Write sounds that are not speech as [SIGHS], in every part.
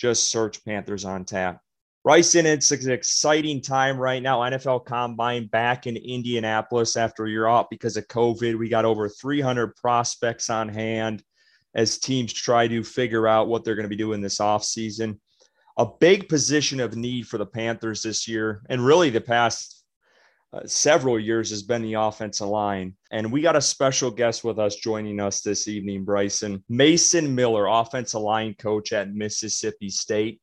just search Panthers on tap. Bryson, it's an exciting time right now. NFL Combine back in Indianapolis after you're out because of COVID. We got over 300 prospects on hand as teams try to figure out what they're going to be doing this offseason. A big position of need for the Panthers this year, and really the past uh, several years has been the offensive line. And we got a special guest with us joining us this evening, Bryson. Mason Miller, offensive line coach at Mississippi State.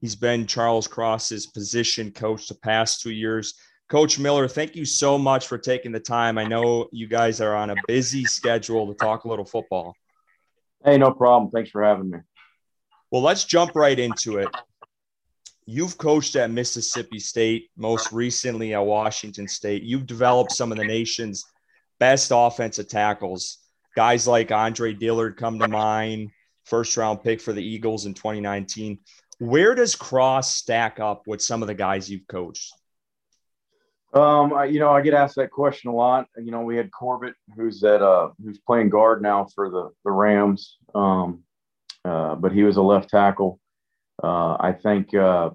He's been Charles Cross's position coach the past two years. Coach Miller, thank you so much for taking the time. I know you guys are on a busy schedule to talk a little football. Hey, no problem. Thanks for having me. Well, let's jump right into it. You've coached at Mississippi State, most recently at Washington State. You've developed some of the nation's best offensive tackles. Guys like Andre Dillard come to mind, first round pick for the Eagles in 2019. Where does Cross stack up with some of the guys you've coached? Um, I, you know, I get asked that question a lot. You know, we had Corbett, who's at uh, who's playing guard now for the the Rams, um, uh, but he was a left tackle. Uh, I think uh,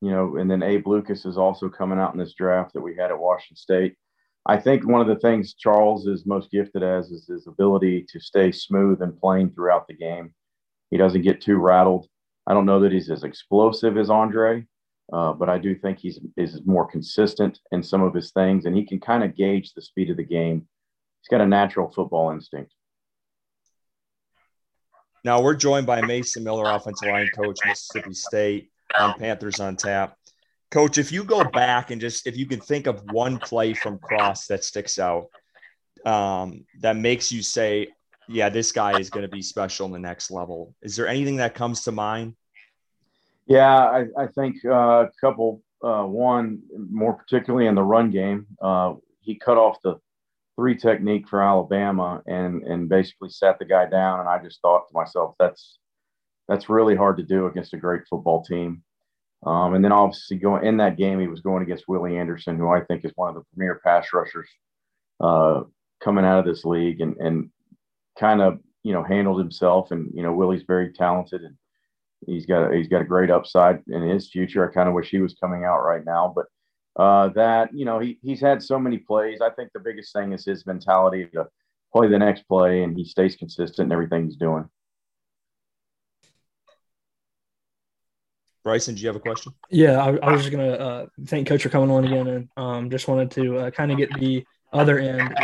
you know, and then Abe Lucas is also coming out in this draft that we had at Washington State. I think one of the things Charles is most gifted as is his ability to stay smooth and plain throughout the game. He doesn't get too rattled. I don't know that he's as explosive as Andre, uh, but I do think he's is more consistent in some of his things, and he can kind of gauge the speed of the game. He's got a natural football instinct. Now we're joined by Mason Miller, offensive line coach, Mississippi State on Panthers on tap. Coach, if you go back and just if you can think of one play from Cross that sticks out, um, that makes you say, "Yeah, this guy is going to be special in the next level." Is there anything that comes to mind? Yeah, I, I think uh, a couple. Uh, one more particularly in the run game, uh, he cut off the three technique for Alabama and and basically sat the guy down. And I just thought to myself, that's that's really hard to do against a great football team. Um, and then obviously going in that game, he was going against Willie Anderson, who I think is one of the premier pass rushers uh, coming out of this league, and and kind of you know handled himself. And you know Willie's very talented, and he's got a, he's got a great upside in his future. I kind of wish he was coming out right now, but uh, that you know he he's had so many plays. I think the biggest thing is his mentality to play the next play, and he stays consistent in everything he's doing. Bryson, do you have a question? Yeah, I, I was just gonna uh, thank Coach for coming on again, and um, just wanted to uh, kind of get the other end.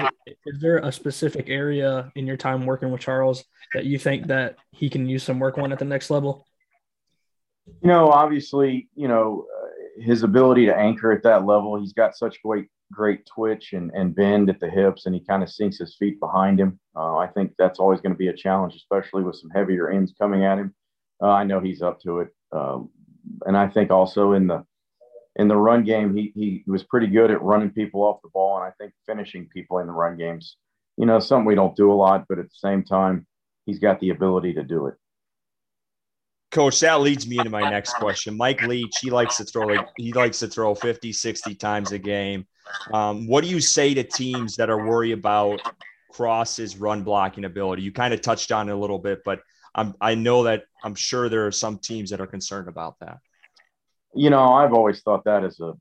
Is there a specific area in your time working with Charles that you think that he can use some work on at the next level? You know, obviously, you know uh, his ability to anchor at that level. He's got such great, great twitch and, and bend at the hips, and he kind of sinks his feet behind him. Uh, I think that's always going to be a challenge, especially with some heavier ends coming at him. Uh, I know he's up to it. Um, and I think also in the in the run game, he he was pretty good at running people off the ball, and I think finishing people in the run games. You know, something we don't do a lot, but at the same time, he's got the ability to do it. Coach, that leads me into my next question. Mike Leach, he likes to throw like he likes to throw 50, 60 times a game. Um, what do you say to teams that are worried about Cross's run blocking ability? You kind of touched on it a little bit, but I'm, I know that I'm sure there are some teams that are concerned about that. You know, I've always thought that is a,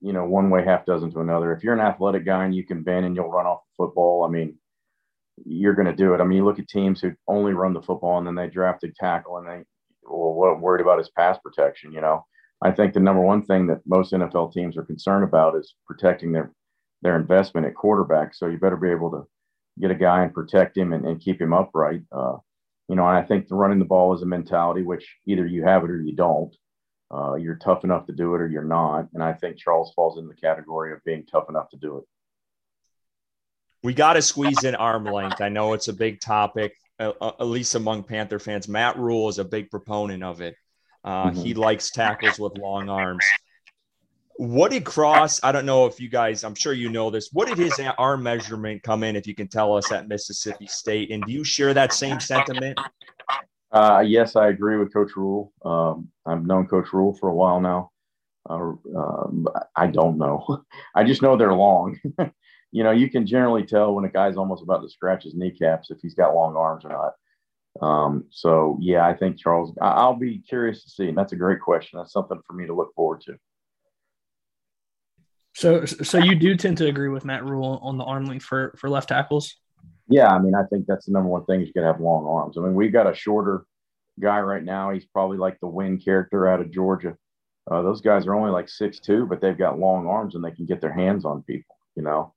you know, one way half dozen to another. If you're an athletic guy and you can bend and you'll run off the football, I mean, you're going to do it. I mean, you look at teams who only run the football and then they drafted tackle and they, well, what worried about is pass protection. You know, I think the number one thing that most NFL teams are concerned about is protecting their their investment at quarterback. So you better be able to get a guy and protect him and, and keep him upright. Uh, you know, and I think the running the ball is a mentality which either you have it or you don't. Uh, you're tough enough to do it or you're not. And I think Charles falls into the category of being tough enough to do it. We got to squeeze in arm length. I know it's a big topic, uh, at least among Panther fans. Matt Rhule is a big proponent of it. Uh, mm-hmm. He likes tackles with long arms. What did Cross? I don't know if you guys, I'm sure you know this. What did his arm measurement come in, if you can tell us, at Mississippi State? And do you share that same sentiment? Uh, yes, I agree with Coach Rhule. Um, I've known Coach Rhule for a while now. Uh, um, I don't know. [LAUGHS] I just know they're long. [LAUGHS] you know, you can generally tell when a guy's almost about to scratch his kneecaps if he's got long arms or not. Um, so yeah, I think Charles. I'll be curious to see. And that's a great question. That's something for me to look forward to. So, so you do tend to agree with Matt Rhule on the arm length for for left tackles? Yeah, I mean, I think that's the number one thing. You got to have long arms. I mean, we've got a shorter guy right now. He's probably like the win character out of Georgia. Uh, those guys are only like six two, but they've got long arms and they can get their hands on people. You know,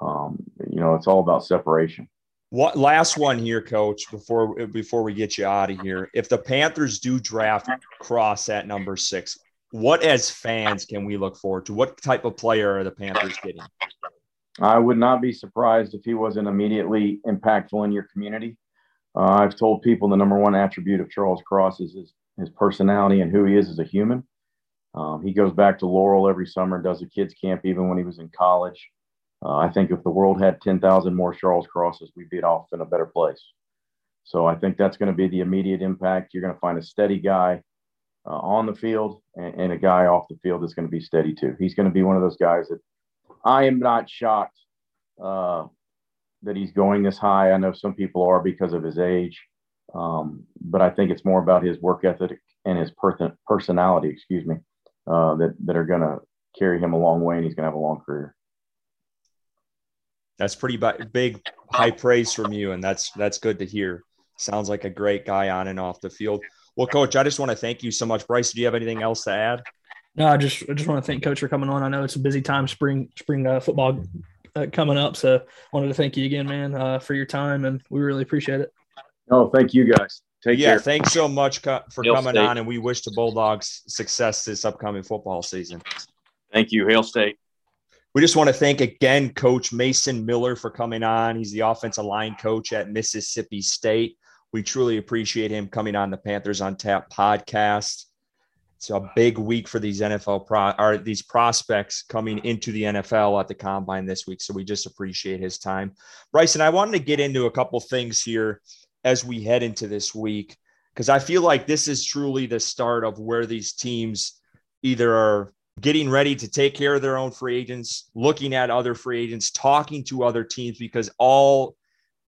um, you know, it's all about separation. What last one here, Coach? Before before we get you out of here, if the Panthers do draft Cross at number six, what as fans can we look forward to? What type of player are the Panthers getting? I would not be surprised if he wasn't immediately impactful in your community. Uh, I've told people the number one attribute of Charles Cross is his, his personality and who he is as a human. Um, he goes back to Laurel every summer, does a kids camp even when he was in college. Uh, I think if the world had 10,000 more Charles Crosses, we'd be off in a better place. So I think that's going to be the immediate impact. You're going to find a steady guy uh, on the field and, and, a guy off the field that's going to be steady too. He's going to be one of those guys that I am not shocked uh, that he's going this high. I know some people are because of his age, um, but I think it's more about his work ethic and his per- personality, excuse me, uh, that, that are going to carry him a long way and he's going to have a long career. That's pretty big, high praise from you, and that's that's good to hear. Sounds like a great guy on and off the field. Well, Coach, I just want to thank you so much. Bryce, do you have anything else to add? No, I just I just want to thank Coach for coming on. I know it's a busy time, spring spring uh, football uh, coming up, so wanted to thank you again, man, uh, for your time, and we really appreciate it. Oh, thank you guys. Take yeah, care. thanks so much for Hail coming State. on, and we wish the Bulldogs success this upcoming football season. Thank you, Hail State. We just want to thank again Coach Mason Miller for coming on. He's the offensive line coach at Mississippi State. We truly appreciate him coming on the Panthers on Tap podcast. It's a big week for these NFL pro or these prospects coming into the NFL at the combine this week. So we just appreciate his time. Bryson, I wanted to get into a couple things here as we head into this week because I feel like this is truly the start of where these teams either are getting ready to take care of their own free agents, looking at other free agents, talking to other teams because all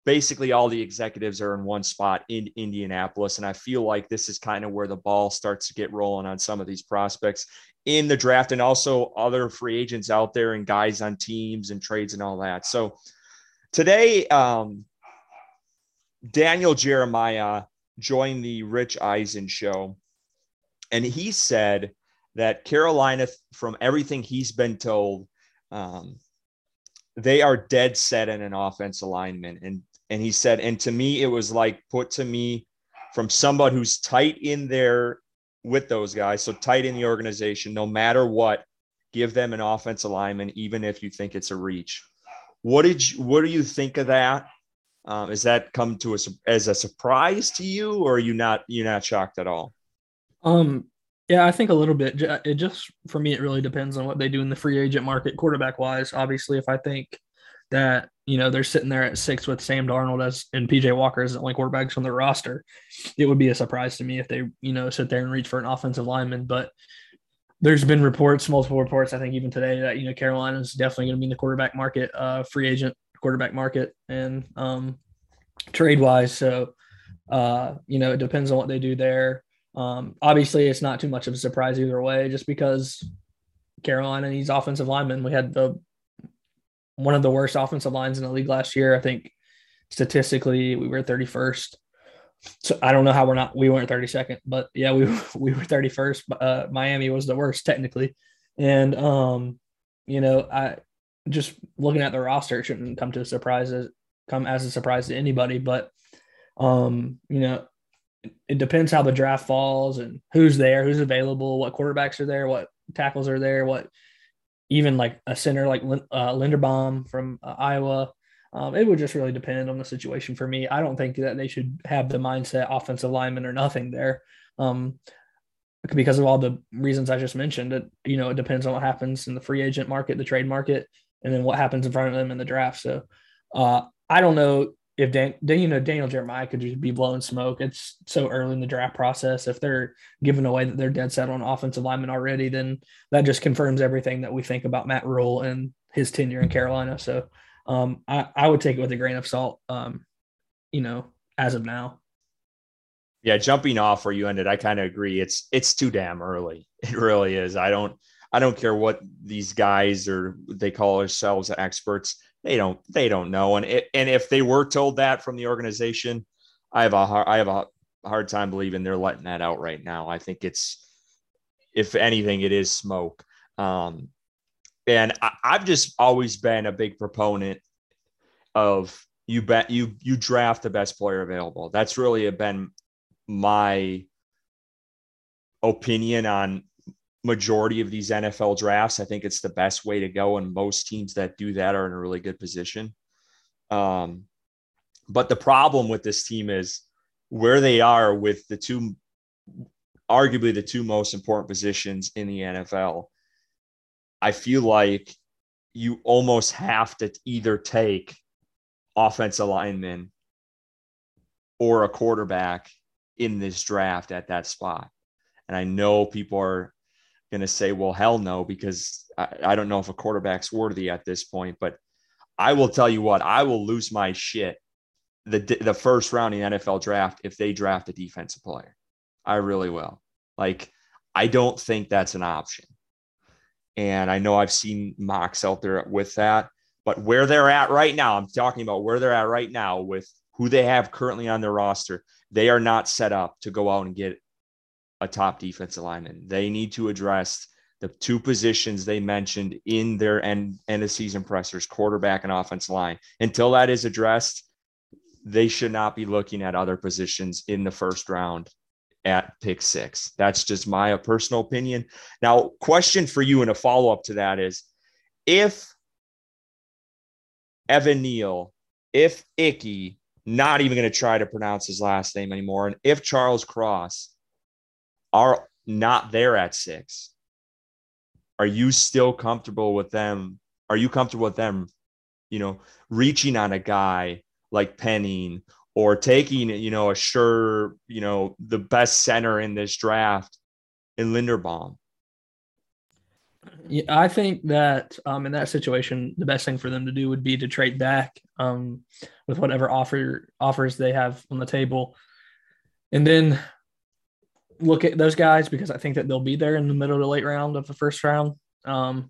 basically all the executives are in one spot in Indianapolis. And I feel like this is kind of where the ball starts to get rolling on some of these prospects in the draft and also other free agents out there and guys on teams and trades and all that. So today, um, Daniel Jeremiah joined the Rich Eisen show, and he said that Carolina, from everything he's been told, um, they are dead set in an offensive lineman. And and he said, and to me, it was like put to me from somebody who's tight in there with those guys, so tight in the organization, no matter what, give them an offensive lineman, even if you think it's a reach. What did you, what do you think of that? Um, is that come to us as a surprise to you, or are you not you're not shocked at all? Um, yeah, I think a little bit. It just for me, it really depends on what they do in the free agent market, quarterback wise. Obviously, if I think that you know they're sitting there at six with Sam Darnold as and PJ Walker as the only quarterbacks on their roster, it would be a surprise to me if they you know sit there and reach for an offensive lineman. But there's been reports, multiple reports, I think even today that you know Carolina is definitely going to be in the quarterback market, uh, free agent quarterback market, and um, trade wise. So uh, you know it depends on what they do there. Um, obviously, it's not too much of a surprise either way, just because Carolina needs offensive linemen. We had the one of the worst offensive lines in the league last year. I think statistically we were 31st. So I don't know how we're not we weren't 32nd, but yeah, we [LAUGHS] we were 31st. Uh, Miami was the worst technically, and um, you know, I just looking at the roster, it shouldn't come to a surprise as come as a surprise to anybody. But um, you know, it depends how the draft falls and who's there, who's available, what quarterbacks are there, what tackles are there, what even like a center like uh, Linderbaum from uh, Iowa. Um, it would just really depend on the situation for me. I don't think that they should have the mindset offensive lineman or nothing there. Um, because of all the reasons I just mentioned. It you know it depends on what happens in the free agent market, the trade market, and then what happens in front of them in the draft. So uh, I don't know if Dan, you know Daniel Jeremiah could just be blowing smoke. It's so early in the draft process. If they're giving away that they're dead set on offensive lineman already, then that just confirms everything that we think about Matt Rhule and his tenure in Carolina. So um, I, I would take it with a grain of salt. Um, you know, as of now. Yeah, jumping off where you ended, I kind of agree. It's it's too damn early. [LAUGHS] It really is. I don't I don't care what these guys or they call themselves experts. They don't they don't know. And it, and if they were told that from the organization, I have a hard, I have a hard time believing they're letting that out right now. I think it's if anything, it is smoke. Um, and I, I've just always been a big proponent of you bet you you draft the best player available. That's really been my opinion on majority of these NFL drafts. I think it's the best way to go, and most teams that do that are in a really good position. Um, but the problem with this team is where they are with the two, arguably the two most important positions in the NFL. I feel like you almost have to either take offensive lineman or a quarterback in this draft at that spot. And I know people are going to say, well, hell no, because I, I, don't know if a quarterback's worthy at this point. But I will tell you what, I will lose my shit the, the first round in the NFL draft if they draft a defensive player. I really will. Like, I don't think that's an option. And I know I've seen mocks out there with that. But where they're at right now, I'm talking about where they're at right now with who they have currently on their roster. They are not set up to go out and get a top defensive lineman. They need to address the two positions they mentioned in their end, end of season pressers, quarterback and offense line. Until that is addressed, they should not be looking at other positions in the first round at pick six. That's just my personal opinion. Now, question for you and a follow up to that is if Evan Neal, if Icky, not even going to try to pronounce his last name anymore, and if Charles Cross are not there at six, are you still comfortable with them? Are you comfortable with them, you know, reaching on a guy like Penning or taking, you know, a sure, you know, the best center in this draft in Linderbaum? Yeah, I think that um, in that situation, the best thing for them to do would be to trade back um, with whatever offer offers they have on the table, and then look at those guys because I think that they'll be there in the middle to late round of the first round. Um,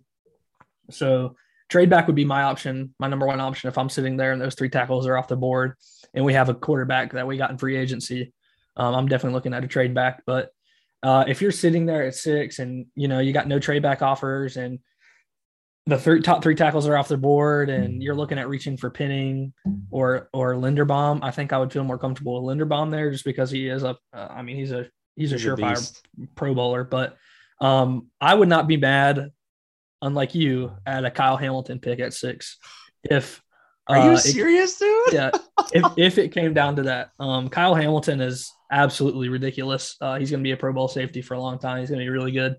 so trade back would be my option, my number one option if I'm sitting there and those three tackles are off the board and we have a quarterback that we got in free agency. Um, I'm definitely looking at a trade back, but uh, if you're sitting there at six and you know you got no trade back offers and the top three tackles are off the board and you're looking at reaching for Penning or or Linderbaum, I think I would feel more comfortable with Linderbaum there just because he is a. Uh, I mean, he's a he's, he's a surefire Pro Bowler, but um, I would not be mad, unlike you, at a Kyle Hamilton pick at six. If are you uh, serious, it, dude? yeah. If, [LAUGHS] if it came down to that, um, Kyle Hamilton is absolutely ridiculous. Uh, he's going to be a Pro Bowl safety for a long time. He's going to be really good.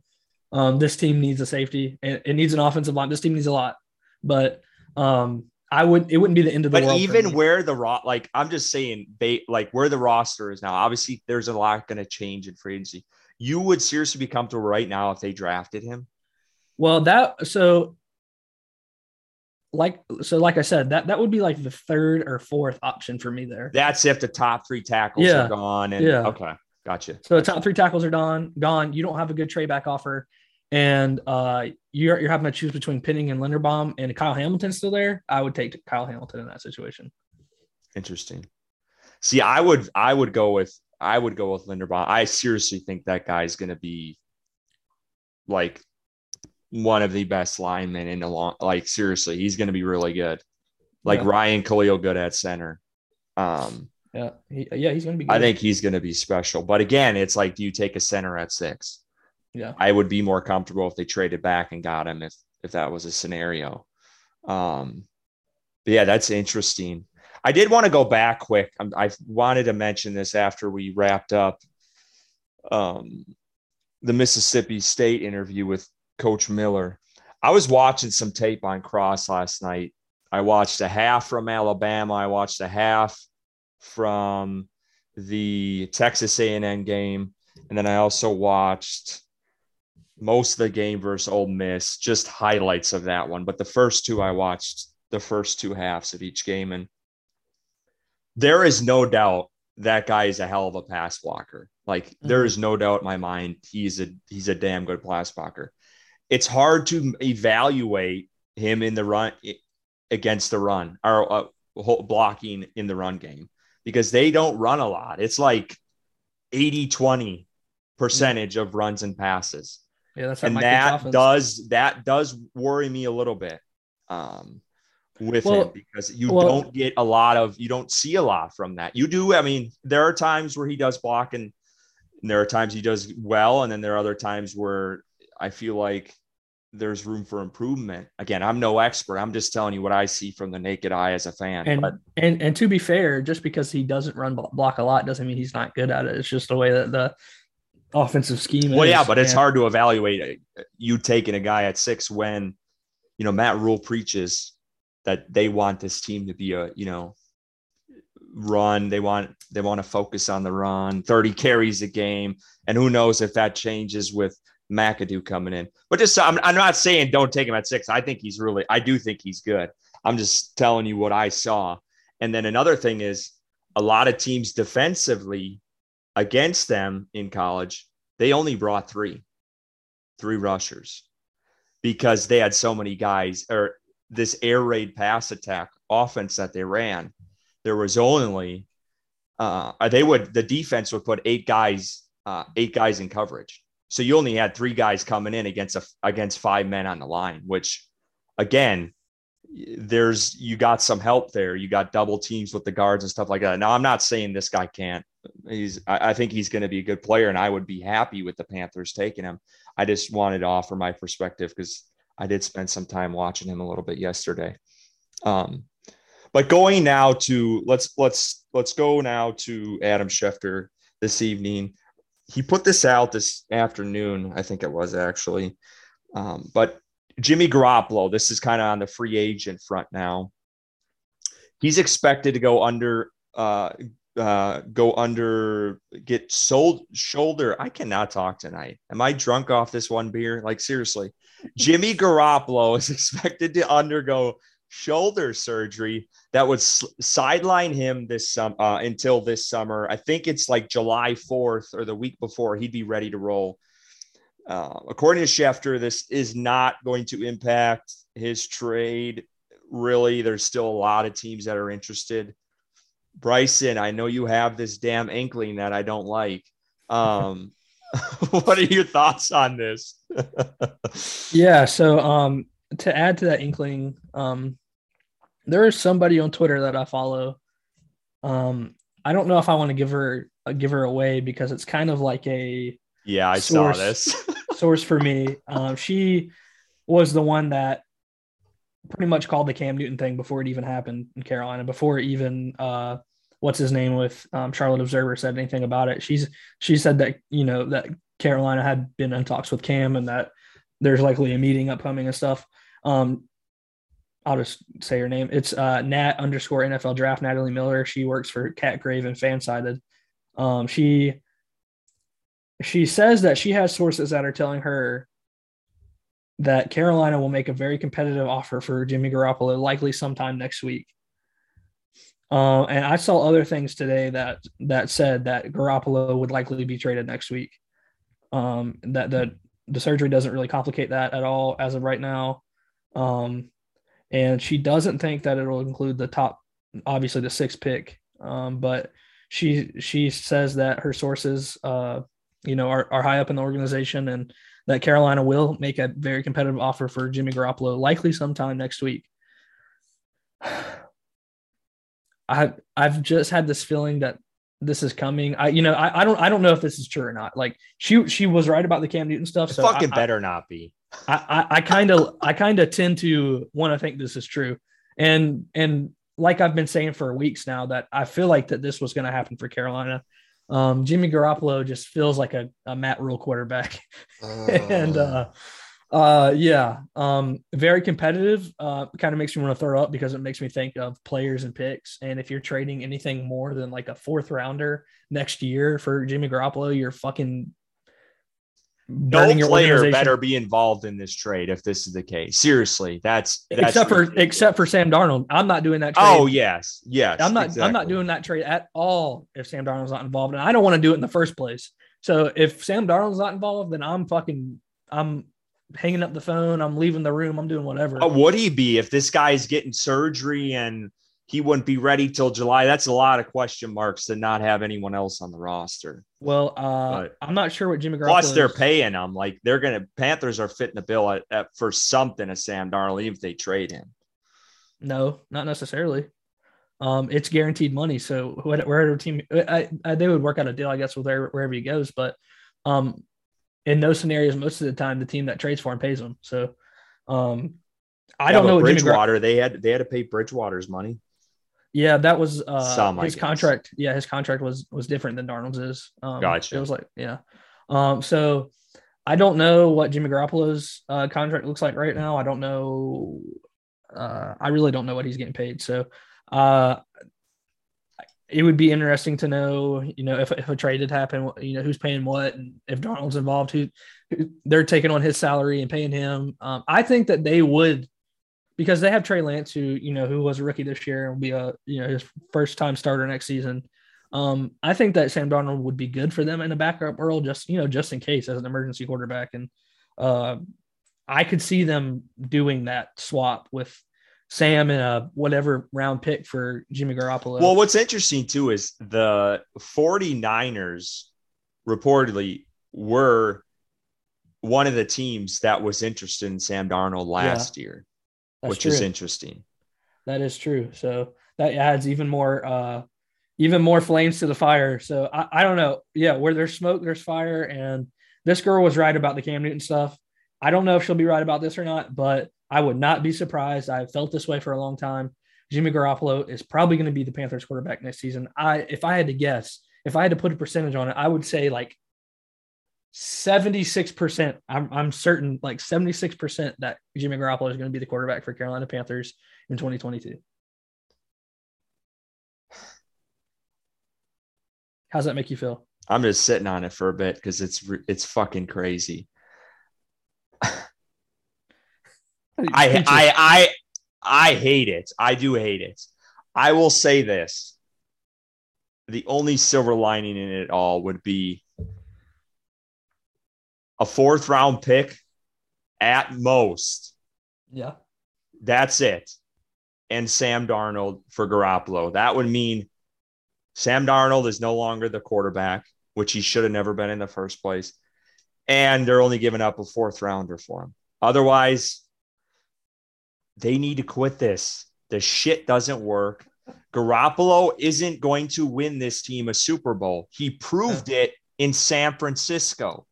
Um, this team needs a safety. It, it, needs an offensive line. This team needs a lot, but um, I would. It wouldn't be the end of the but world. But even where the ro- like I'm just saying, they like where the roster is now. Obviously, there's a lot going to change in free agency. You would seriously be comfortable right now if they drafted him. Well, that so like so like I said, that that would be like the third or fourth option for me there. That's if the top three tackles yeah. are gone. And yeah. okay, gotcha. So the top three tackles are gone, gone. You don't have a good trade back offer, and uh, you're you're having to choose between Penning and Linderbaum, and Kyle Hamilton's still there. I would take Kyle Hamilton in that situation. Interesting. See, I would I would go with I would go with Linderbaum. I seriously think that guy's going to be like one of the best linemen in a long like seriously, he's gonna be really good. Like yeah. Ryan Kalil good at center. Um yeah, he, yeah, he's gonna be good. I think he's gonna be special. But again, it's like, do you take a center at six? Yeah. I would be more comfortable if they traded back and got him if if that was a scenario. Um but yeah, that's interesting. I did want to go back quick. I wanted to mention this after we wrapped up. Um, the Mississippi State interview with Coach Miller. I was watching some tape on Cross last night. I watched a half from Alabama. I watched a half from the Texas A&M game, and then I also watched most of the game versus Ole Miss, just highlights of that one. But the first two I watched the first two halves of each game, and there is no doubt that guy is a hell of a pass blocker. Like mm-hmm. there is no doubt in my mind he's a he's a damn good pass blocker. It's hard to evaluate him in the run against the run or uh, blocking in the run game because they don't run a lot. It's like 80 20 percentage mm-hmm. of runs and passes. Yeah, that's and that does that does worry me a little bit. Um, with well, him because you well, don't get a lot of you don't see a lot from that. You do, I mean, there are times where he does block and, and there are times he does well, and then there are other times where I feel like there's room for improvement. Again, I'm no expert. I'm just telling you what I see from the naked eye as a fan. And but, and and to be fair, just because he doesn't run block a lot doesn't mean he's not good at it. It's just the way that the offensive scheme. Well, is. yeah, but it's hard to evaluate uh, you taking a guy at six when you know Matt Rhule preaches that they want this team to be a you know run. They want they want to focus on the run 30 carries a game. And who knows if that changes with McAdoo coming in. But just I'm, I'm not saying don't take him at six. I think he's really I do think he's good. I'm just telling you what I saw. And then another thing is a lot of teams defensively against them in college they only brought three three rushers because they had so many guys or this air raid pass attack offense that they ran, there was only uh, they would the defense would put eight guys uh, eight guys in coverage. So you only had three guys coming in against a against five men on the line, which again, there's you got some help there. You got double teams with the guards and stuff like that. Now I'm not saying this guy can't. He's I, I think he's going to be a good player, and I would be happy with the Panthers taking him. I just wanted to offer my perspective because I did spend some time watching him a little bit yesterday. Um, but going now to let's let's let's go now to Adam Schefter this evening. He put this out this afternoon, I think it was actually. Um, but Jimmy Garoppolo, this is kind of on the free agent front now. He's expected to go under uh, uh, go under, get sold shoulder. I cannot talk tonight. Am I drunk off this one beer? Like seriously, Jimmy Garoppolo [LAUGHS] is expected to undergo shoulder surgery that would s- sideline him this sum uh, until this summer. I think it's like July 4th or the week before he'd be ready to roll. Uh, according to Schefter, this is not going to impact his trade. Really, there's still a lot of teams that are interested. Bryson, I know you have this damn inkling that I don't like. Um, [LAUGHS] what are your thoughts on this? [LAUGHS] yeah, so um, to add to that inkling, um, there is somebody on Twitter that I follow. Um, I don't know if I want to give her uh, give her away because it's kind of like a yeah, I source, saw this [LAUGHS] source for me. Um, she was the one that pretty much called the Cam Newton thing before it even happened in Carolina, before even uh, what's his name with um, Charlotte Observer said anything about it. She's she said that you know that Carolina had been in talks with Cam and that there's likely a meeting upcoming and stuff. Um, I'll just say her name. It's uh, Nat underscore NFL Draft Natalie Miller. She works for Cat Crave and Fansided. Um, she she says that she has sources that are telling her that Carolina will make a very competitive offer for Jimmy Garoppolo, likely sometime next week. Uh, and I saw other things today that that said that Garoppolo would likely be traded next week. Um, that the the surgery doesn't really complicate that at all as of right now. Um, and she doesn't think that it will include the top, obviously the sixth pick. Um, but she she says that her sources, uh, you know, are, are high up in the organization and that Carolina will make a very competitive offer for Jimmy Garoppolo, likely sometime next week. [SIGHS] I I've just had this feeling that this is coming. I you know I, I don't I don't know if this is true or not. Like she she was right about the Cam Newton stuff. So fucking I, better not be. I I kind of I kind of tend to want to think this is true, and and like I've been saying for weeks now that I feel like that this was going to happen for Carolina. Um, Jimmy Garoppolo just feels like a, a Matt Rhule quarterback, [LAUGHS] and uh, uh, yeah, um, very competitive. Uh, kind of makes me want to throw up because it makes me think of players and picks. And if you're trading anything more than like a fourth rounder next year for Jimmy Garoppolo, you're fucking no player better be involved in this trade if this is the case. Seriously, that's, that's except for ridiculous. except for Sam Darnold. I'm not doing that. Trade. Oh yes, yes. I'm not. Exactly. I'm not doing that trade at all if Sam Darnold's not involved, and I don't want to do it in the first place. So if Sam Darnold's not involved, then I'm fucking. I'm hanging up the phone. I'm leaving the room. I'm doing whatever. What would he be if this guy's getting surgery and he wouldn't be ready till July? That's a lot of question marks to not have anyone else on the roster. Well, uh, but I'm not sure what Jimmy Garoppolo. Plus, they're paying him like they're gonna. Panthers are fitting the bill at, at, for something of Sam Darnold, even if they trade him. No, not necessarily. Um, it's guaranteed money, so wherever team, I, I, they would work out a deal, I guess, with wherever, wherever he goes. But um, in those scenarios, most of the time, the team that trades for him pays them. So, um, I yeah, don't know. Bridgewater, Gra- they had they had to pay Bridgewater's money. Yeah, that was uh, Some, his contract. Yeah, his contract was was different than Darnold's is. Um, gotcha. It was like yeah. Um, so I don't know what Jimmy Garoppolo's uh, contract looks like right now. I don't know. Uh, I really don't know what he's getting paid. So uh, it would be interesting to know, you know, if, if a trade did happen, you know, who's paying what, and if Darnold's involved, who, who they're taking on his salary and paying him. Um, I think that they would, because they have Trey Lance, who you know, who was a rookie this year and will be a you know his first time starter next season. Um, I think that Sam Darnold would be good for them in a backup role, just you know, just in case as an emergency quarterback, and uh, I could see them doing that swap with Sam and a whatever round pick for Jimmy Garoppolo. Well, what's interesting too is the 49ers reportedly were one of the teams that was interested in Sam Darnold last yeah, year, which true. is interesting. That is true. So that adds even more uh even more flames to the fire. So I, I don't know. Yeah, where there's smoke, there's fire. And this girl was right about the Cam Newton stuff. I don't know if she'll be right about this or not, but I would not be surprised. I've felt this way for a long time. Jimmy Garoppolo is probably going to be the Panthers quarterback next season. I if I had to guess, if I had to put a percentage on it, I would say like 76%. I'm I'm certain like 76% that Jimmy Garoppolo is going to be the quarterback for Carolina Panthers in 2022. How's that make you feel? I'm just sitting on it for a bit because it's it's fucking crazy. [LAUGHS] I, I, I, I hate it. I do hate it. I will say this. The only silver lining in it all would be a fourth round pick at most. Yeah. That's it. And Sam Darnold for Garoppolo. That would mean Sam Darnold is no longer the quarterback, which he should have never been in the first place. And they're only giving up a fourth rounder for him. Otherwise, they need to quit this. The shit doesn't work. Garoppolo isn't going to win this team a Super Bowl. He proved it in San Francisco.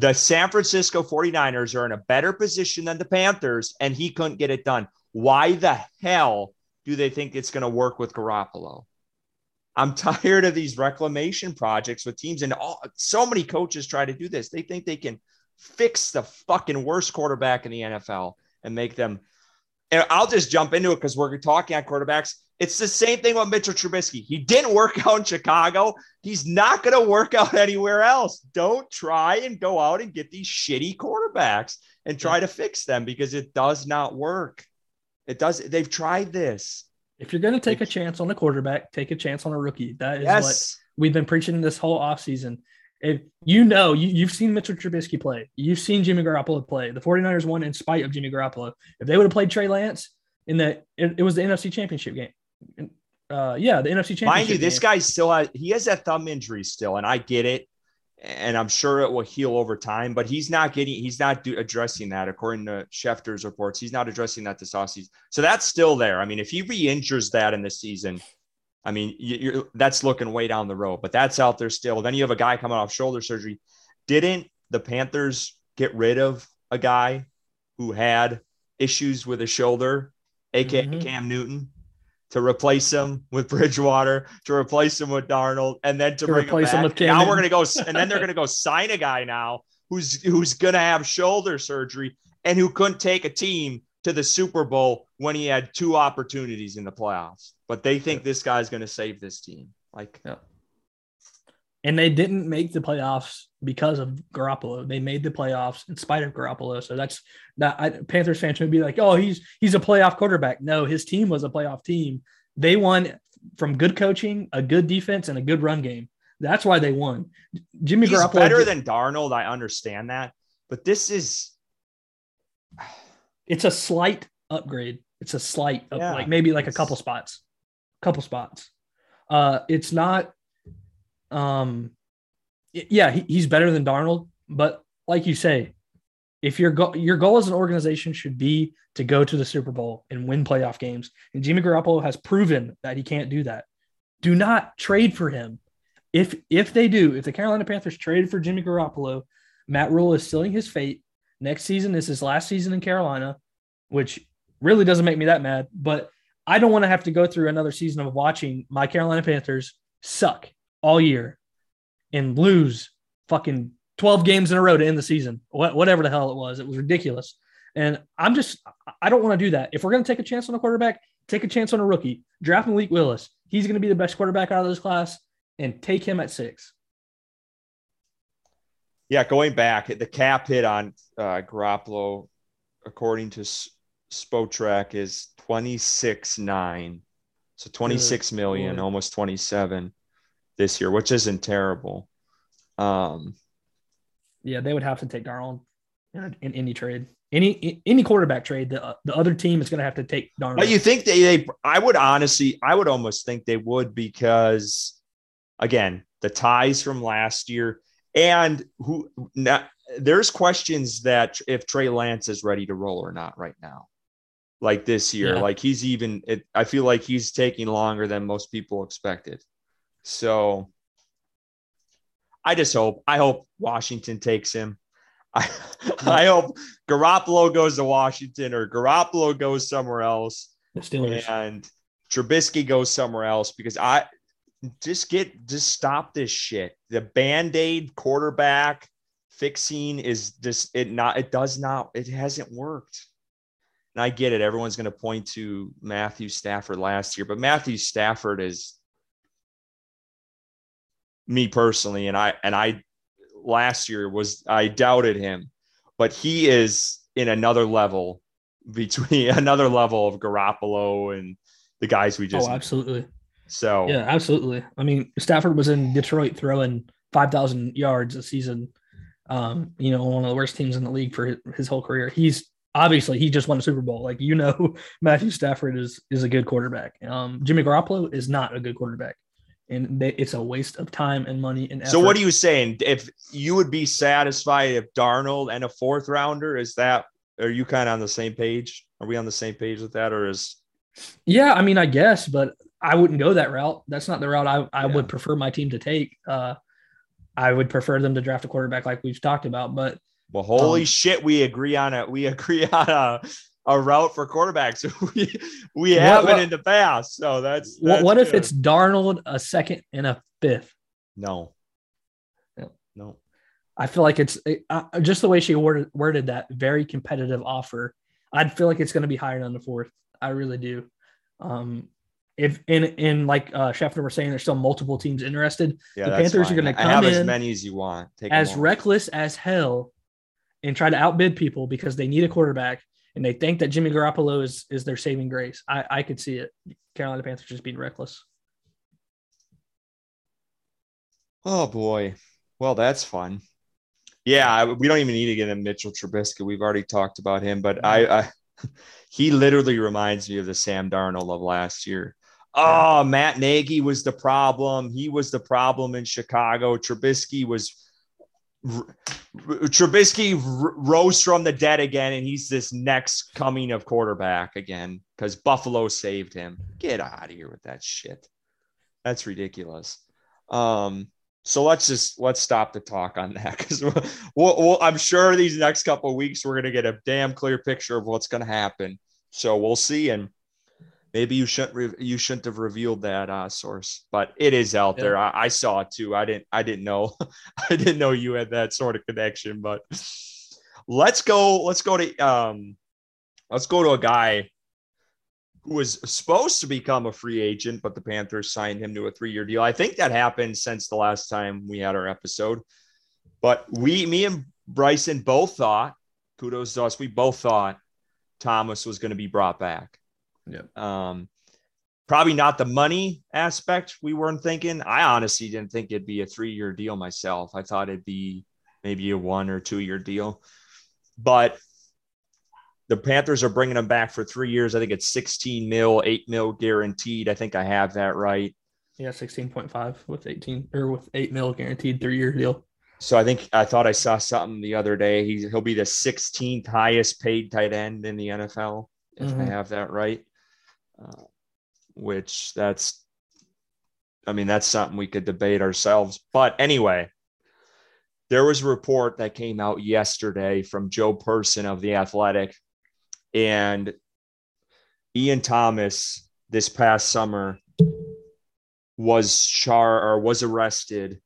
The San Francisco 49ers are in a better position than the Panthers, and he couldn't get it done. Why the hell do they think it's going to work with Garoppolo? I'm [LAUGHS] tired of these reclamation projects with teams, and all, so many coaches try to do this. They think they can fix the fucking worst quarterback in the NFL and make them and I'll just jump into it because we're talking on quarterbacks. It's the same thing with Mitchell Trubisky. He didn't work out in Chicago. He's not going to work out anywhere else. Don't try and go out and get these shitty quarterbacks and try to fix them because it does not work. It does. They've tried this. If you're going to take a chance on a quarterback, take a chance on a rookie. That is yes. what we've been preaching this whole offseason if you know you, you've seen Mitchell Trubisky play, you've seen Jimmy Garoppolo play. The 49ers won in spite of Jimmy Garoppolo. If they would have played Trey Lance in the it, it was the NFC championship game. Uh, yeah, the NFC championship. Mind you, this guy still has he has that thumb injury still, and I get it, and I'm sure it will heal over time. But he's not getting he's not do, addressing that according to Schefter's reports. He's not addressing that this offseason. So that's still there. I mean, if he re-injures that in the season, I mean, you're, that's looking way down the road, but that's out there still. Then you have a guy coming off shoulder surgery. Didn't the Panthers get rid of a guy who had issues with his shoulder, aka mm-hmm. Cam Newton? To replace him with Bridgewater, to replace him with Darnold, and then to, To bring replace him him with Cam now we're gonna go, and then they're [LAUGHS] gonna go sign a guy now who's who's gonna have shoulder surgery and who couldn't take a team to the Super Bowl when he had two opportunities in the playoffs. But they think this guy's gonna save this team. Like, and they didn't make the playoffs because of Garoppolo. They made the playoffs in spite of Garoppolo. So that's that. I, Panthers fans would be like, "Oh, he's he's a playoff quarterback." No, his team was a playoff team. They won from good coaching, a good defense, and a good run game. That's why they won. Jimmy he's Garoppolo better than Darnold. I understand that, but this is it's a slight upgrade. It's a slight, up, Yeah, like maybe like a couple spots, couple spots. Uh, it's not. Um, yeah, he, he's better than Darnold, but like you say, if your goal your goal as an organization should be to go to the Super Bowl and win playoff games, and Jimmy Garoppolo has proven that he can't do that. Do not trade for him. If if they do, if the Carolina Panthers traded for Jimmy Garoppolo, Matt Rhule is sealing his fate. Next season is his last season in Carolina, which really doesn't make me that mad. But I don't want to have to go through another season of watching my Carolina Panthers suck all year and lose fucking 12 games in a row to end the season, Wha- whatever the hell it was. It was ridiculous. And I'm just, I don't want to do that. If we're going to take a chance on a quarterback, take a chance on a rookie. Draft Malik Willis. He's going to be the best quarterback out of this class and take him at six. Yeah, going back, the cap hit on uh, Garoppolo, according to S- Spotrac, is twenty six nine, so twenty six million, almost twenty seven this year, which isn't terrible. Um, Yeah, they would have to take Darnold in, in any trade, any any quarterback trade. The the other team is going to have to take Darnold. but you think they, they? I would honestly, I would almost think they would because, again, the ties from last year, and who now, there's questions that if Trey Lance is ready to roll or not right now. Like this year, Yeah. like he's even. It, I feel like he's taking longer than most people expected. So, I just hope. I hope Washington takes him. [LAUGHS] I, I hope Garoppolo goes to Washington or Garoppolo goes somewhere else the Steelers. and Trubisky goes somewhere else because I just get just stop this shit. The band-aid quarterback fixing is just it not it does not it hasn't worked. And I get it. Everyone's going to point to Matthew Stafford last year, but Matthew Stafford is me personally, and I and I last year was I doubted him, but he is in another level between [LAUGHS] another level of Garoppolo and the guys we just oh, absolutely. so Yeah, absolutely. I mean, Stafford was in Detroit throwing 5,000 yards a season. Um, you know, one of the worst teams in the league for his, his whole career. He's obviously he just won a Super Bowl. Like you know, [LAUGHS] Matthew Stafford is is a good quarterback. Um, Jimmy Garoppolo is not a good quarterback, and they, it's a waste of time and money and effort. So what are you saying? If you would be satisfied if Darnold and a fourth rounder, is that are you kind of on the same page? Are we on the same page with that, or is Yeah, I mean, I guess, but I wouldn't go that route. That's not the route I, I Yeah. would prefer my team to take. Uh, I would prefer them to draft a quarterback like we've talked about, but well, holy Um, shit, we agree on it. We [LAUGHS] agree on a, a route for quarterbacks. [LAUGHS] we we What- haven't what- in the past, so that's, what, that's what if good. it's Darnold a second and a fifth? no, no. I feel like it's it, uh, just the way she worded, worded that very competitive offer. I'd feel like it's going to be higher than the fourth. I really do. Um, if in in like uh, Schefter was saying, there's still multiple teams interested. Yeah, The Panthers are fine. gonna I have come as many as you want. Take as reckless as hell and try to outbid people because they need a quarterback and they think that Jimmy Garoppolo is is their saving grace. I, I could see it. Carolina Panthers just being reckless. Oh boy. Well, that's fun. Yeah, I- we don't even need to get in Mitchell Trubisky. We've already talked about him, but I, I [LAUGHS] he literally reminds me of the Sam Darnold of last year. Oh, Matt Nagy was the problem. He was the problem in Chicago. Trubisky was Trubisky r- rose from the dead again, and he's this next coming of quarterback again because Buffalo saved him. Get out of here with that shit. That's ridiculous. Um, so let's just let's stop the talk on that because [LAUGHS] we'll, we'll, I'm sure these next couple weeks we're gonna get a damn clear picture of what's gonna happen. So we'll see. And maybe you shouldn't re- you shouldn't have revealed that uh, source, but it is out yeah. there. I, I, saw it too. I didn't I didn't know [LAUGHS] I didn't know you had that sort of connection. But let's go. Let's go to um, let's go to a guy who was supposed to become a free agent, but the Panthers signed him to a three year deal. I think that happened since the last time we had our episode. But we, me and Bryson both thought, kudos to us, we both thought Thomas was going to be brought back. Yeah. Um, probably not the money aspect we weren't thinking. I honestly didn't think it'd be a three year deal myself. I thought it'd be maybe a one or two year deal. But the Panthers are bringing him back for three years. I think it's 16 mil, eight mil guaranteed. I think I have that right. Yeah, 16.5 with 18 or with eight mil guaranteed three year deal. So I think I thought I saw something the other day. He, he'll be the 16th highest paid tight end in the NFL, if mm-hmm. I have that right. Uh, which that's, I mean, that's something we could debate ourselves. But anyway, there was a report that came out yesterday from Joe Person of The Athletic. And Ian Thomas this past summer was char or was arrested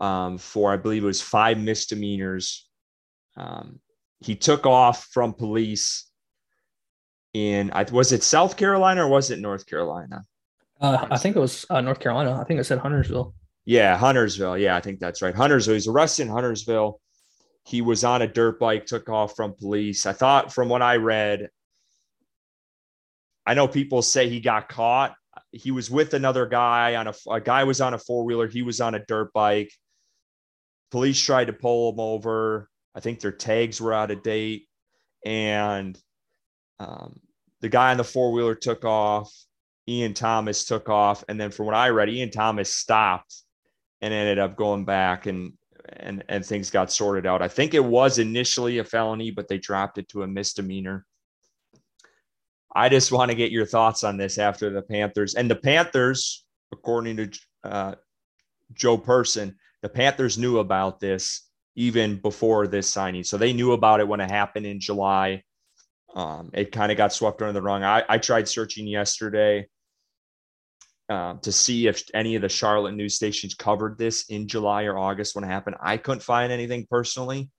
um, for, I believe it was five misdemeanors. Um, he took off from police in, was it South Carolina or was it North Carolina? Uh, I think it was uh, North Carolina. I think it said Huntersville. Yeah, Huntersville. Yeah, I think that's right. Huntersville. He's arrested in Huntersville. He was on a dirt bike, took off from police. I thought, from what I read, I know people say he got caught. He was with another guy on a, a guy was on a four wheeler. He was on a dirt bike. Police tried to pull him over. I think their tags were out of date. And um, the guy on the four wheeler took off. Ian Thomas took off. And then from what I read, Ian Thomas stopped and ended up going back and and and things got sorted out. I think it was initially a felony, but they dropped it to a misdemeanor. I just want to get your thoughts on this after the Panthers and the Panthers, according to uh, Joe Person, the Panthers knew about this even before this signing. So they knew about it when it happened in July. Um, it kind of got swept under the rug. I, I tried searching yesterday um, to see if any of the Charlotte news stations covered this in July or August when it happened. I couldn't find anything personally.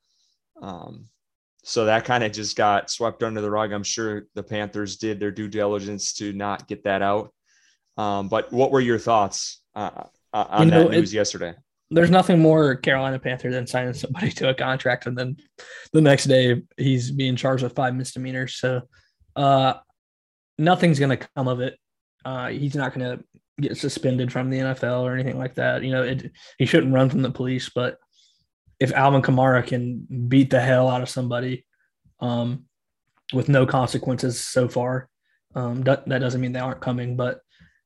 Um, so that kind of just got swept under the rug. I'm sure the Panthers did their due diligence to not get that out. Um, but what were your thoughts uh, uh on you know, that news it, yesterday? There's nothing more Carolina Panther than signing somebody to a contract and then the next day he's being charged with five misdemeanors. So uh, nothing's going to come of it. Uh, he's not going to get suspended from the NFL or anything like that. You know, it, he shouldn't run from the police, but if Alvin Kamara can beat the hell out of somebody um, with no consequences so far, um, that, that doesn't mean they aren't coming, but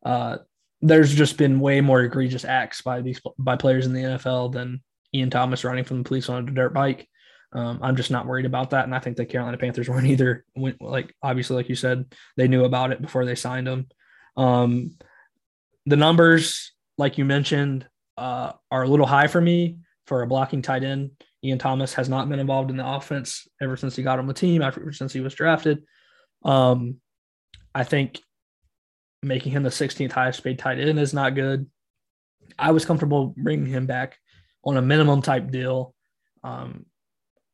uh, there's just been way more egregious acts by these by players in the NFL than Ian Thomas running from the police on a dirt bike. Um, I'm just not worried about that, and I think the Carolina Panthers weren't either. Like obviously, like you said, they knew about it before they signed him. Um, the numbers, like you mentioned, uh, are a little high for me for a blocking tight end. Ian Thomas has not been involved in the offense ever since he got on the team, ever since he was drafted. Um, I think making him the 16th highest paid tight end is not good. I was comfortable bringing him back on a minimum type deal. Um,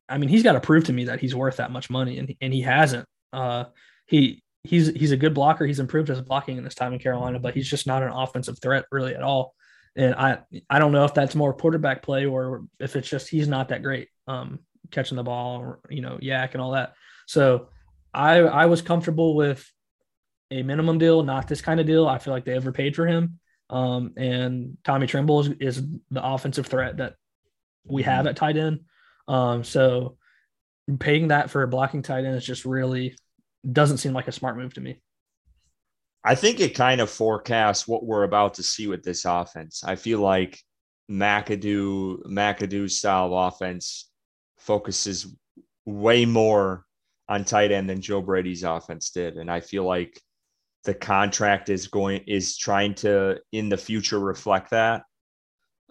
I mean, he's got to prove to me that he's worth that much money, and and he hasn't. Uh, he he's he's a good blocker. He's improved his blocking in this time in Carolina, but he's just not an offensive threat really at all. And I I don't know if that's more quarterback play or if it's just he's not that great um, catching the ball, or, you know, YAC and all that. So I I was comfortable with a minimum deal, not this kind of deal. I feel like they overpaid for him. Um, and Tommy Tremble is, is, the offensive threat that we have at tight end. Um, so paying that for a blocking tight end is just really doesn't seem like a smart move to me. I think it kind of forecasts what we're about to see with this offense. I feel like McAdoo, McAdoo style of offense focuses way more on tight end than Joe Brady's offense did. And I feel like the contract is going is trying to in the future reflect that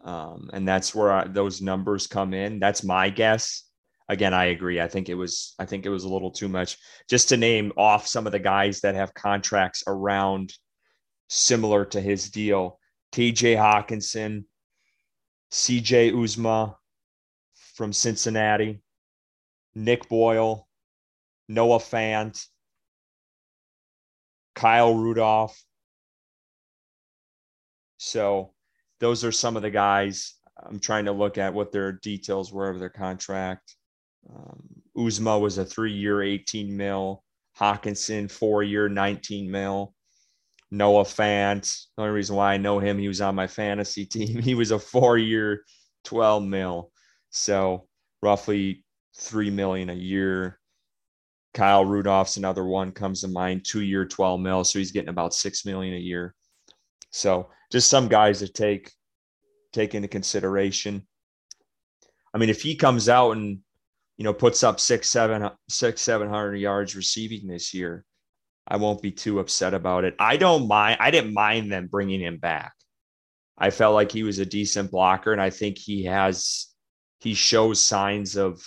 um, and that's where I, those numbers come in that's my guess again, I agree. I think it was I think it was a little too much. Just to name off some of the guys that have contracts around similar to his deal. TJ Hockenson CJ Uzomah from Cincinnati, Nick Boyle, Noah Fant, Kyle Rudolph. So those are some of the guys. I'm trying to look at what their details were of their contract. Um, Uzomah was a three year, 18 mil. Hockenson, four year, 19 mil. Noah Fant. The only reason why I know him, he was on my fantasy [LAUGHS] team. He was a four year, 12 mil. So roughly 3 million a year. Kyle Rudolph's another one comes to mind, two year, 12 mil. So he's getting about 6 million a year. So just some guys to take, take into consideration. I mean, if he comes out and, you know, puts up six, seven, six, 700 yards receiving this year, I won't be too upset about it. I don't mind. I didn't mind them bringing him back. I felt like he was a decent blocker, and I think he has he shows signs of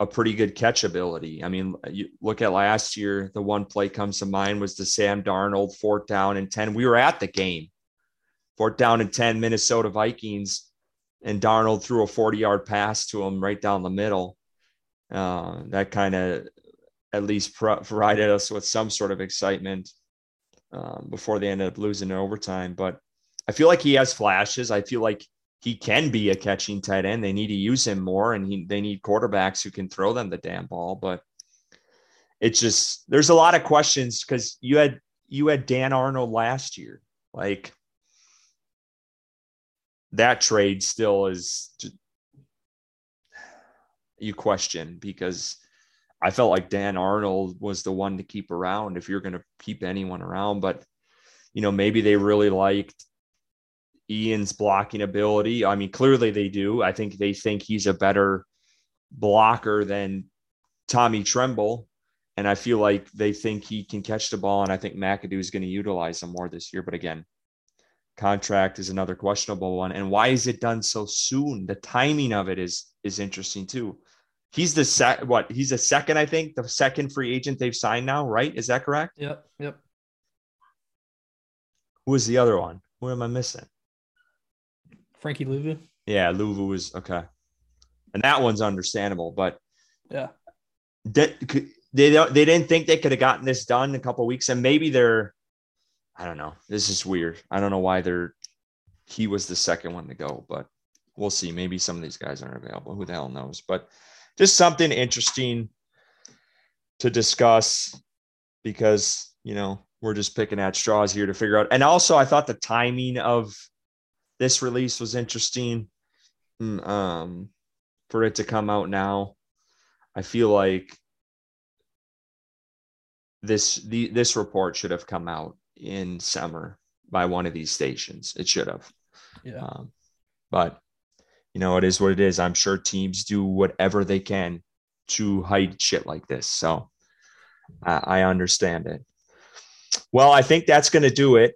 a pretty good catch ability. I mean, you look at last year, the one play comes to mind was the Sam Darnold fourth down and 10. We were at the game, fourth down and 10, Minnesota Vikings, and Darnold threw a 40 yard pass to him right down the middle. Uh, that kind of at least provided us with some sort of excitement um, before they ended up losing in overtime. But I feel like he has flashes. I feel like he can be a catching tight end. They need to use him more, and he, they need quarterbacks who can throw them the damn ball. But it's just there's a lot of questions because you had you had Dan Arnold last year, like that trade still is you question because I felt like Dan Arnold was the one to keep around if you're going to keep anyone around. But, you know, maybe they really liked Ian's blocking ability. I mean, clearly they do. I think they think he's a better blocker than Tommy Tremble. And I feel like they think he can catch the ball. And I think McAdoo is going to utilize him more this year. But again, contract is another questionable one. And why is it done so soon? The timing of it is is interesting too. He's the sec what he's the second, I think, the second free agent they've signed now, right? Is that correct? Yep. Yep. Who is the other one? Who am I missing? Frankie Luvu. Yeah, Luvu was okay. And that one's understandable, but yeah. They, they don't they didn't think they could have gotten this done in a couple weeks and maybe they're I don't know. This is weird. I don't know why they're he was the second one to go, but we'll see. Maybe some of these guys aren't available. Who the hell knows? But just something interesting to discuss because, you know, we're just picking at straws here to figure out. And also, I thought the timing of this release was interesting mm, um, for it to come out now. I feel like this the this report should have come out in summer by one of these stations. It should have. Yeah. Um, but you know, it is what it is. I'm sure teams do whatever they can to hide shit like this. So I, I understand it. Well, I think that's going to do it.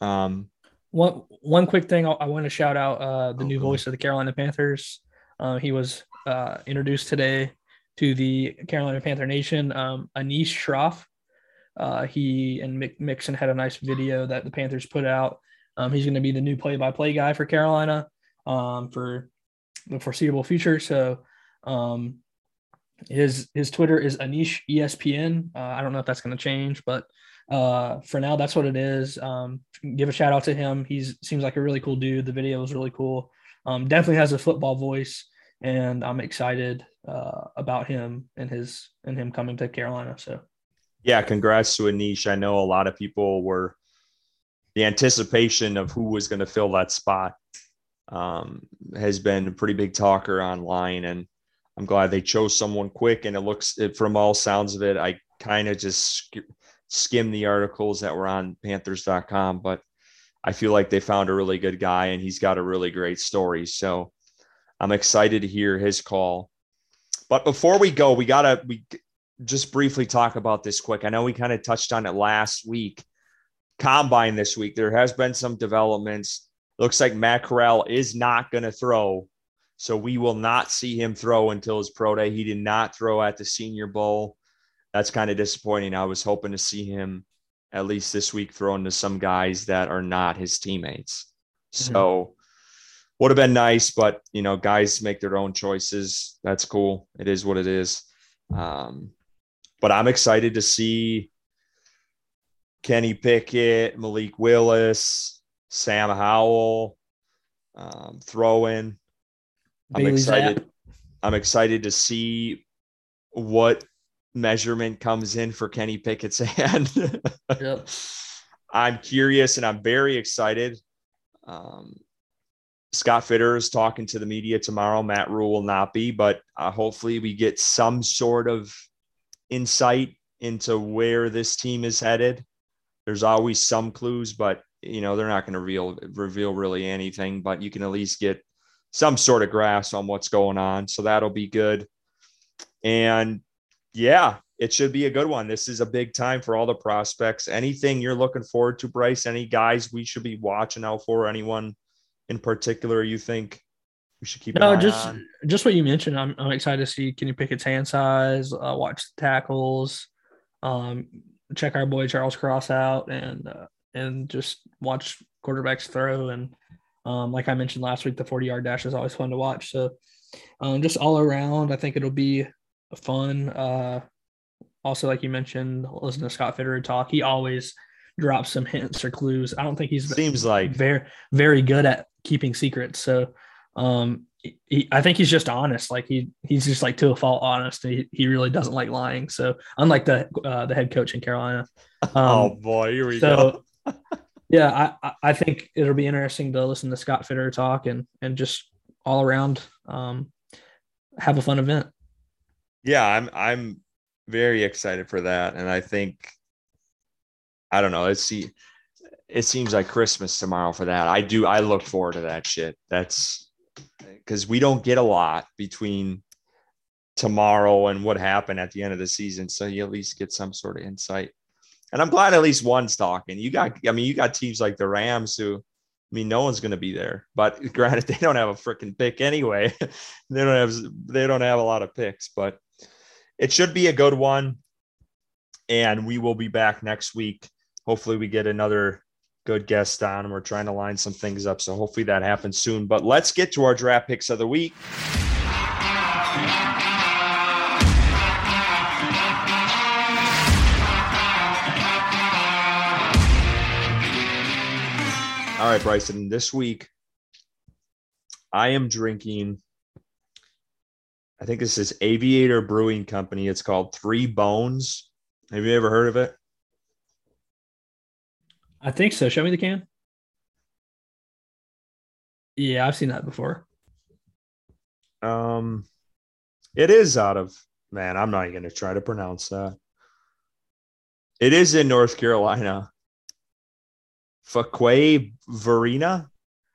Um, one one quick thing I, I want to shout out uh, the new voice of the Carolina Panthers. Uh, he was uh, introduced today to the Carolina Panther Nation. Um, Anish Shroff. Uh, he and Mick Mixon had a nice video that the Panthers put out. Um, he's going to be the new play-by-play guy for Carolina um, for the foreseeable future. So um, his his Twitter is Anish ESPN. Uh, I don't know if that's going to change, but uh, for now, that's what it is. Um, give a shout out to him. He's seems like a really cool dude. The video is really cool. Um, definitely has a football voice, and I'm excited uh, about him and his and him coming to Carolina. So, yeah, congrats to Anish. I know a lot of people were the anticipation of who was going to fill that spot um, has been a pretty big talker online, and I'm glad they chose someone quick. And it looks, it, from all sounds of it, I kind of just sk- skimmed the articles that were on Panthers.com, but I feel like they found a really good guy, and he's got a really great story. So I'm excited to hear his call. But before we go, we gotta we just briefly talk about this quick. I know we kind of touched on it last week. Combine this week. There has been some developments looks like Matt Corral is not going to throw So we will not see him throw until his pro day. He did not throw at the Senior Bowl. That's kind of disappointing. I was hoping to see him at least this week throwing to some guys that are not his teammates. Mm-hmm. So would have been nice, but you know, guys make their own choices. That's cool. It is what it is. Um, but I'm excited to see Kenny Pickett, Malik Willis, Sam Howell um, throw in. I'm excited. I'm excited to see what measurement comes in for Kenny Pickett's [LAUGHS] hand. yep. I'm curious and I'm very excited. Um, Scott Fitter is talking to the media tomorrow. Matt Rhule will not be, but uh, hopefully we get some sort of insight into where this team is headed. There's always some clues, but you know they're not going to reveal reveal really anything. But you can at least get some sort of grasp on what's going on. So that'll be good. And yeah, it should be a good one. This is a big time for all the prospects. Anything you're looking forward to, Bryce? Any guys we should be watching out for? Anyone in particular you think we should keep? No, just on? just what you mentioned. I'm, I'm excited to see Kenny Pickett's hand size. Uh, watch the tackles. Um, check our boy Charles Cross out, and uh, and just watch quarterbacks throw. And um, like I mentioned last week, the 40 yard dash is always fun to watch. So um, just all around, I think it'll be fun. Uh, also, like you mentioned, listen to Scott Fitterer talk. He always drops some hints or clues. I don't think he's seems like very very good at keeping secrets. So um, he, I think he's just honest. Like he he's just like to a fault honest. He, he really doesn't like lying. So unlike the uh, the head coach in Carolina. [LAUGHS] Um, oh boy, here we so, go. [LAUGHS] yeah, I I think it'll be interesting to listen to Scott Fitter talk and and just all around um, have a fun event. Yeah, I'm I'm very excited for that, and I think I don't know. It's see, it seems like Christmas tomorrow for that. I do. I look forward to that shit. That's because we don't get a lot between tomorrow and what happened at the end of the season. So you at least get some sort of insight. And I'm glad at least one's talking. You got, I mean, you got teams like the Rams who, I mean, no one's going to be there. But [LAUGHS] granted, they don't have a freaking pick anyway. [LAUGHS] they don't have, they don't have a lot of picks. But it should be a good one. And we will be back next week. Hopefully, we get another good guest on we're trying to line some things up. So hopefully that happens soon. But let's get to our draft picks of the week. All right, Bryson, this week I am drinking I think this is Aviator Brewing Company. It's called Three Bones. Have you ever heard of it? I think so. Show me the can. Yeah, I've seen that before. Um, it is out of man. I'm not even going to try to pronounce that. It is in North Carolina. Fuquay Varina.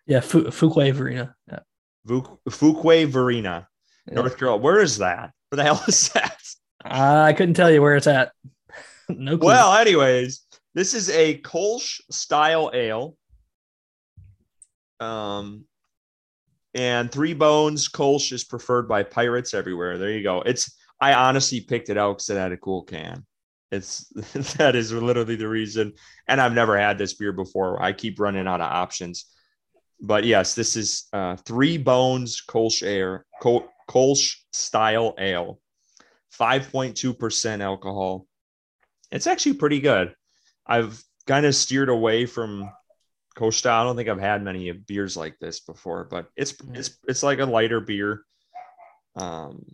Yeah, Fuquay Varina. Yeah. Fuquay Varina. North Carolina. Where is that? Where the hell is that? Uh, I couldn't tell you where it's at. [LAUGHS] no clue. Well, anyways, this is a Kolsch style ale. Um, and Three Bones Kolsch is preferred by pirates everywhere. There you go. It's I honestly picked it out because it had a cool can. It's [LAUGHS] that is literally the reason. And I've never had this beer before. I keep running out of options. But yes, this is uh, Three Bones Kolsch Air Kol- Kolsch style ale, 5.2% alcohol. It's actually pretty good. I've kind of steered away from Kolsch style. I don't think I've had many beers like this before, but it's mm. it's it's like a lighter beer. Um,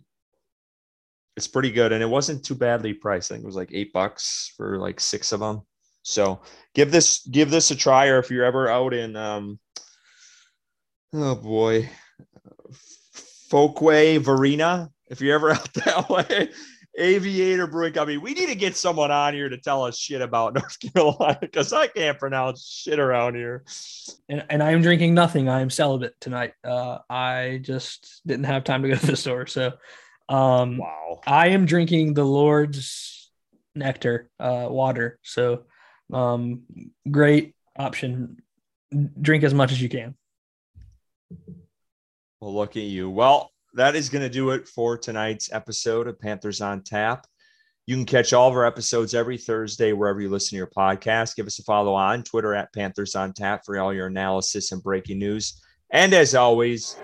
it's pretty good, and it wasn't too badly priced. I think it was like eight bucks for like six of them. So give this give this a try, or if you're ever out in um, oh boy, Folkway Varina. If you're ever [LAUGHS] out that way, Aviator Brewing Company. We need to get someone on here to tell us shit about [LAUGHS] North Carolina because I can't pronounce shit around here. And, and I am drinking nothing. I am celibate tonight. Uh, I just didn't have time to go to the store. So, um, wow. I am drinking the Lord's nectar, uh, water. So, um, great option. Drink as much as you can. Well, look at you. Well, that is going to do it for tonight's episode of Panthers on Tap. You can catch all of our episodes every Thursday wherever you listen to your podcast. Give us a follow on Twitter at Panthers on Tap for all your analysis and breaking news. And as always,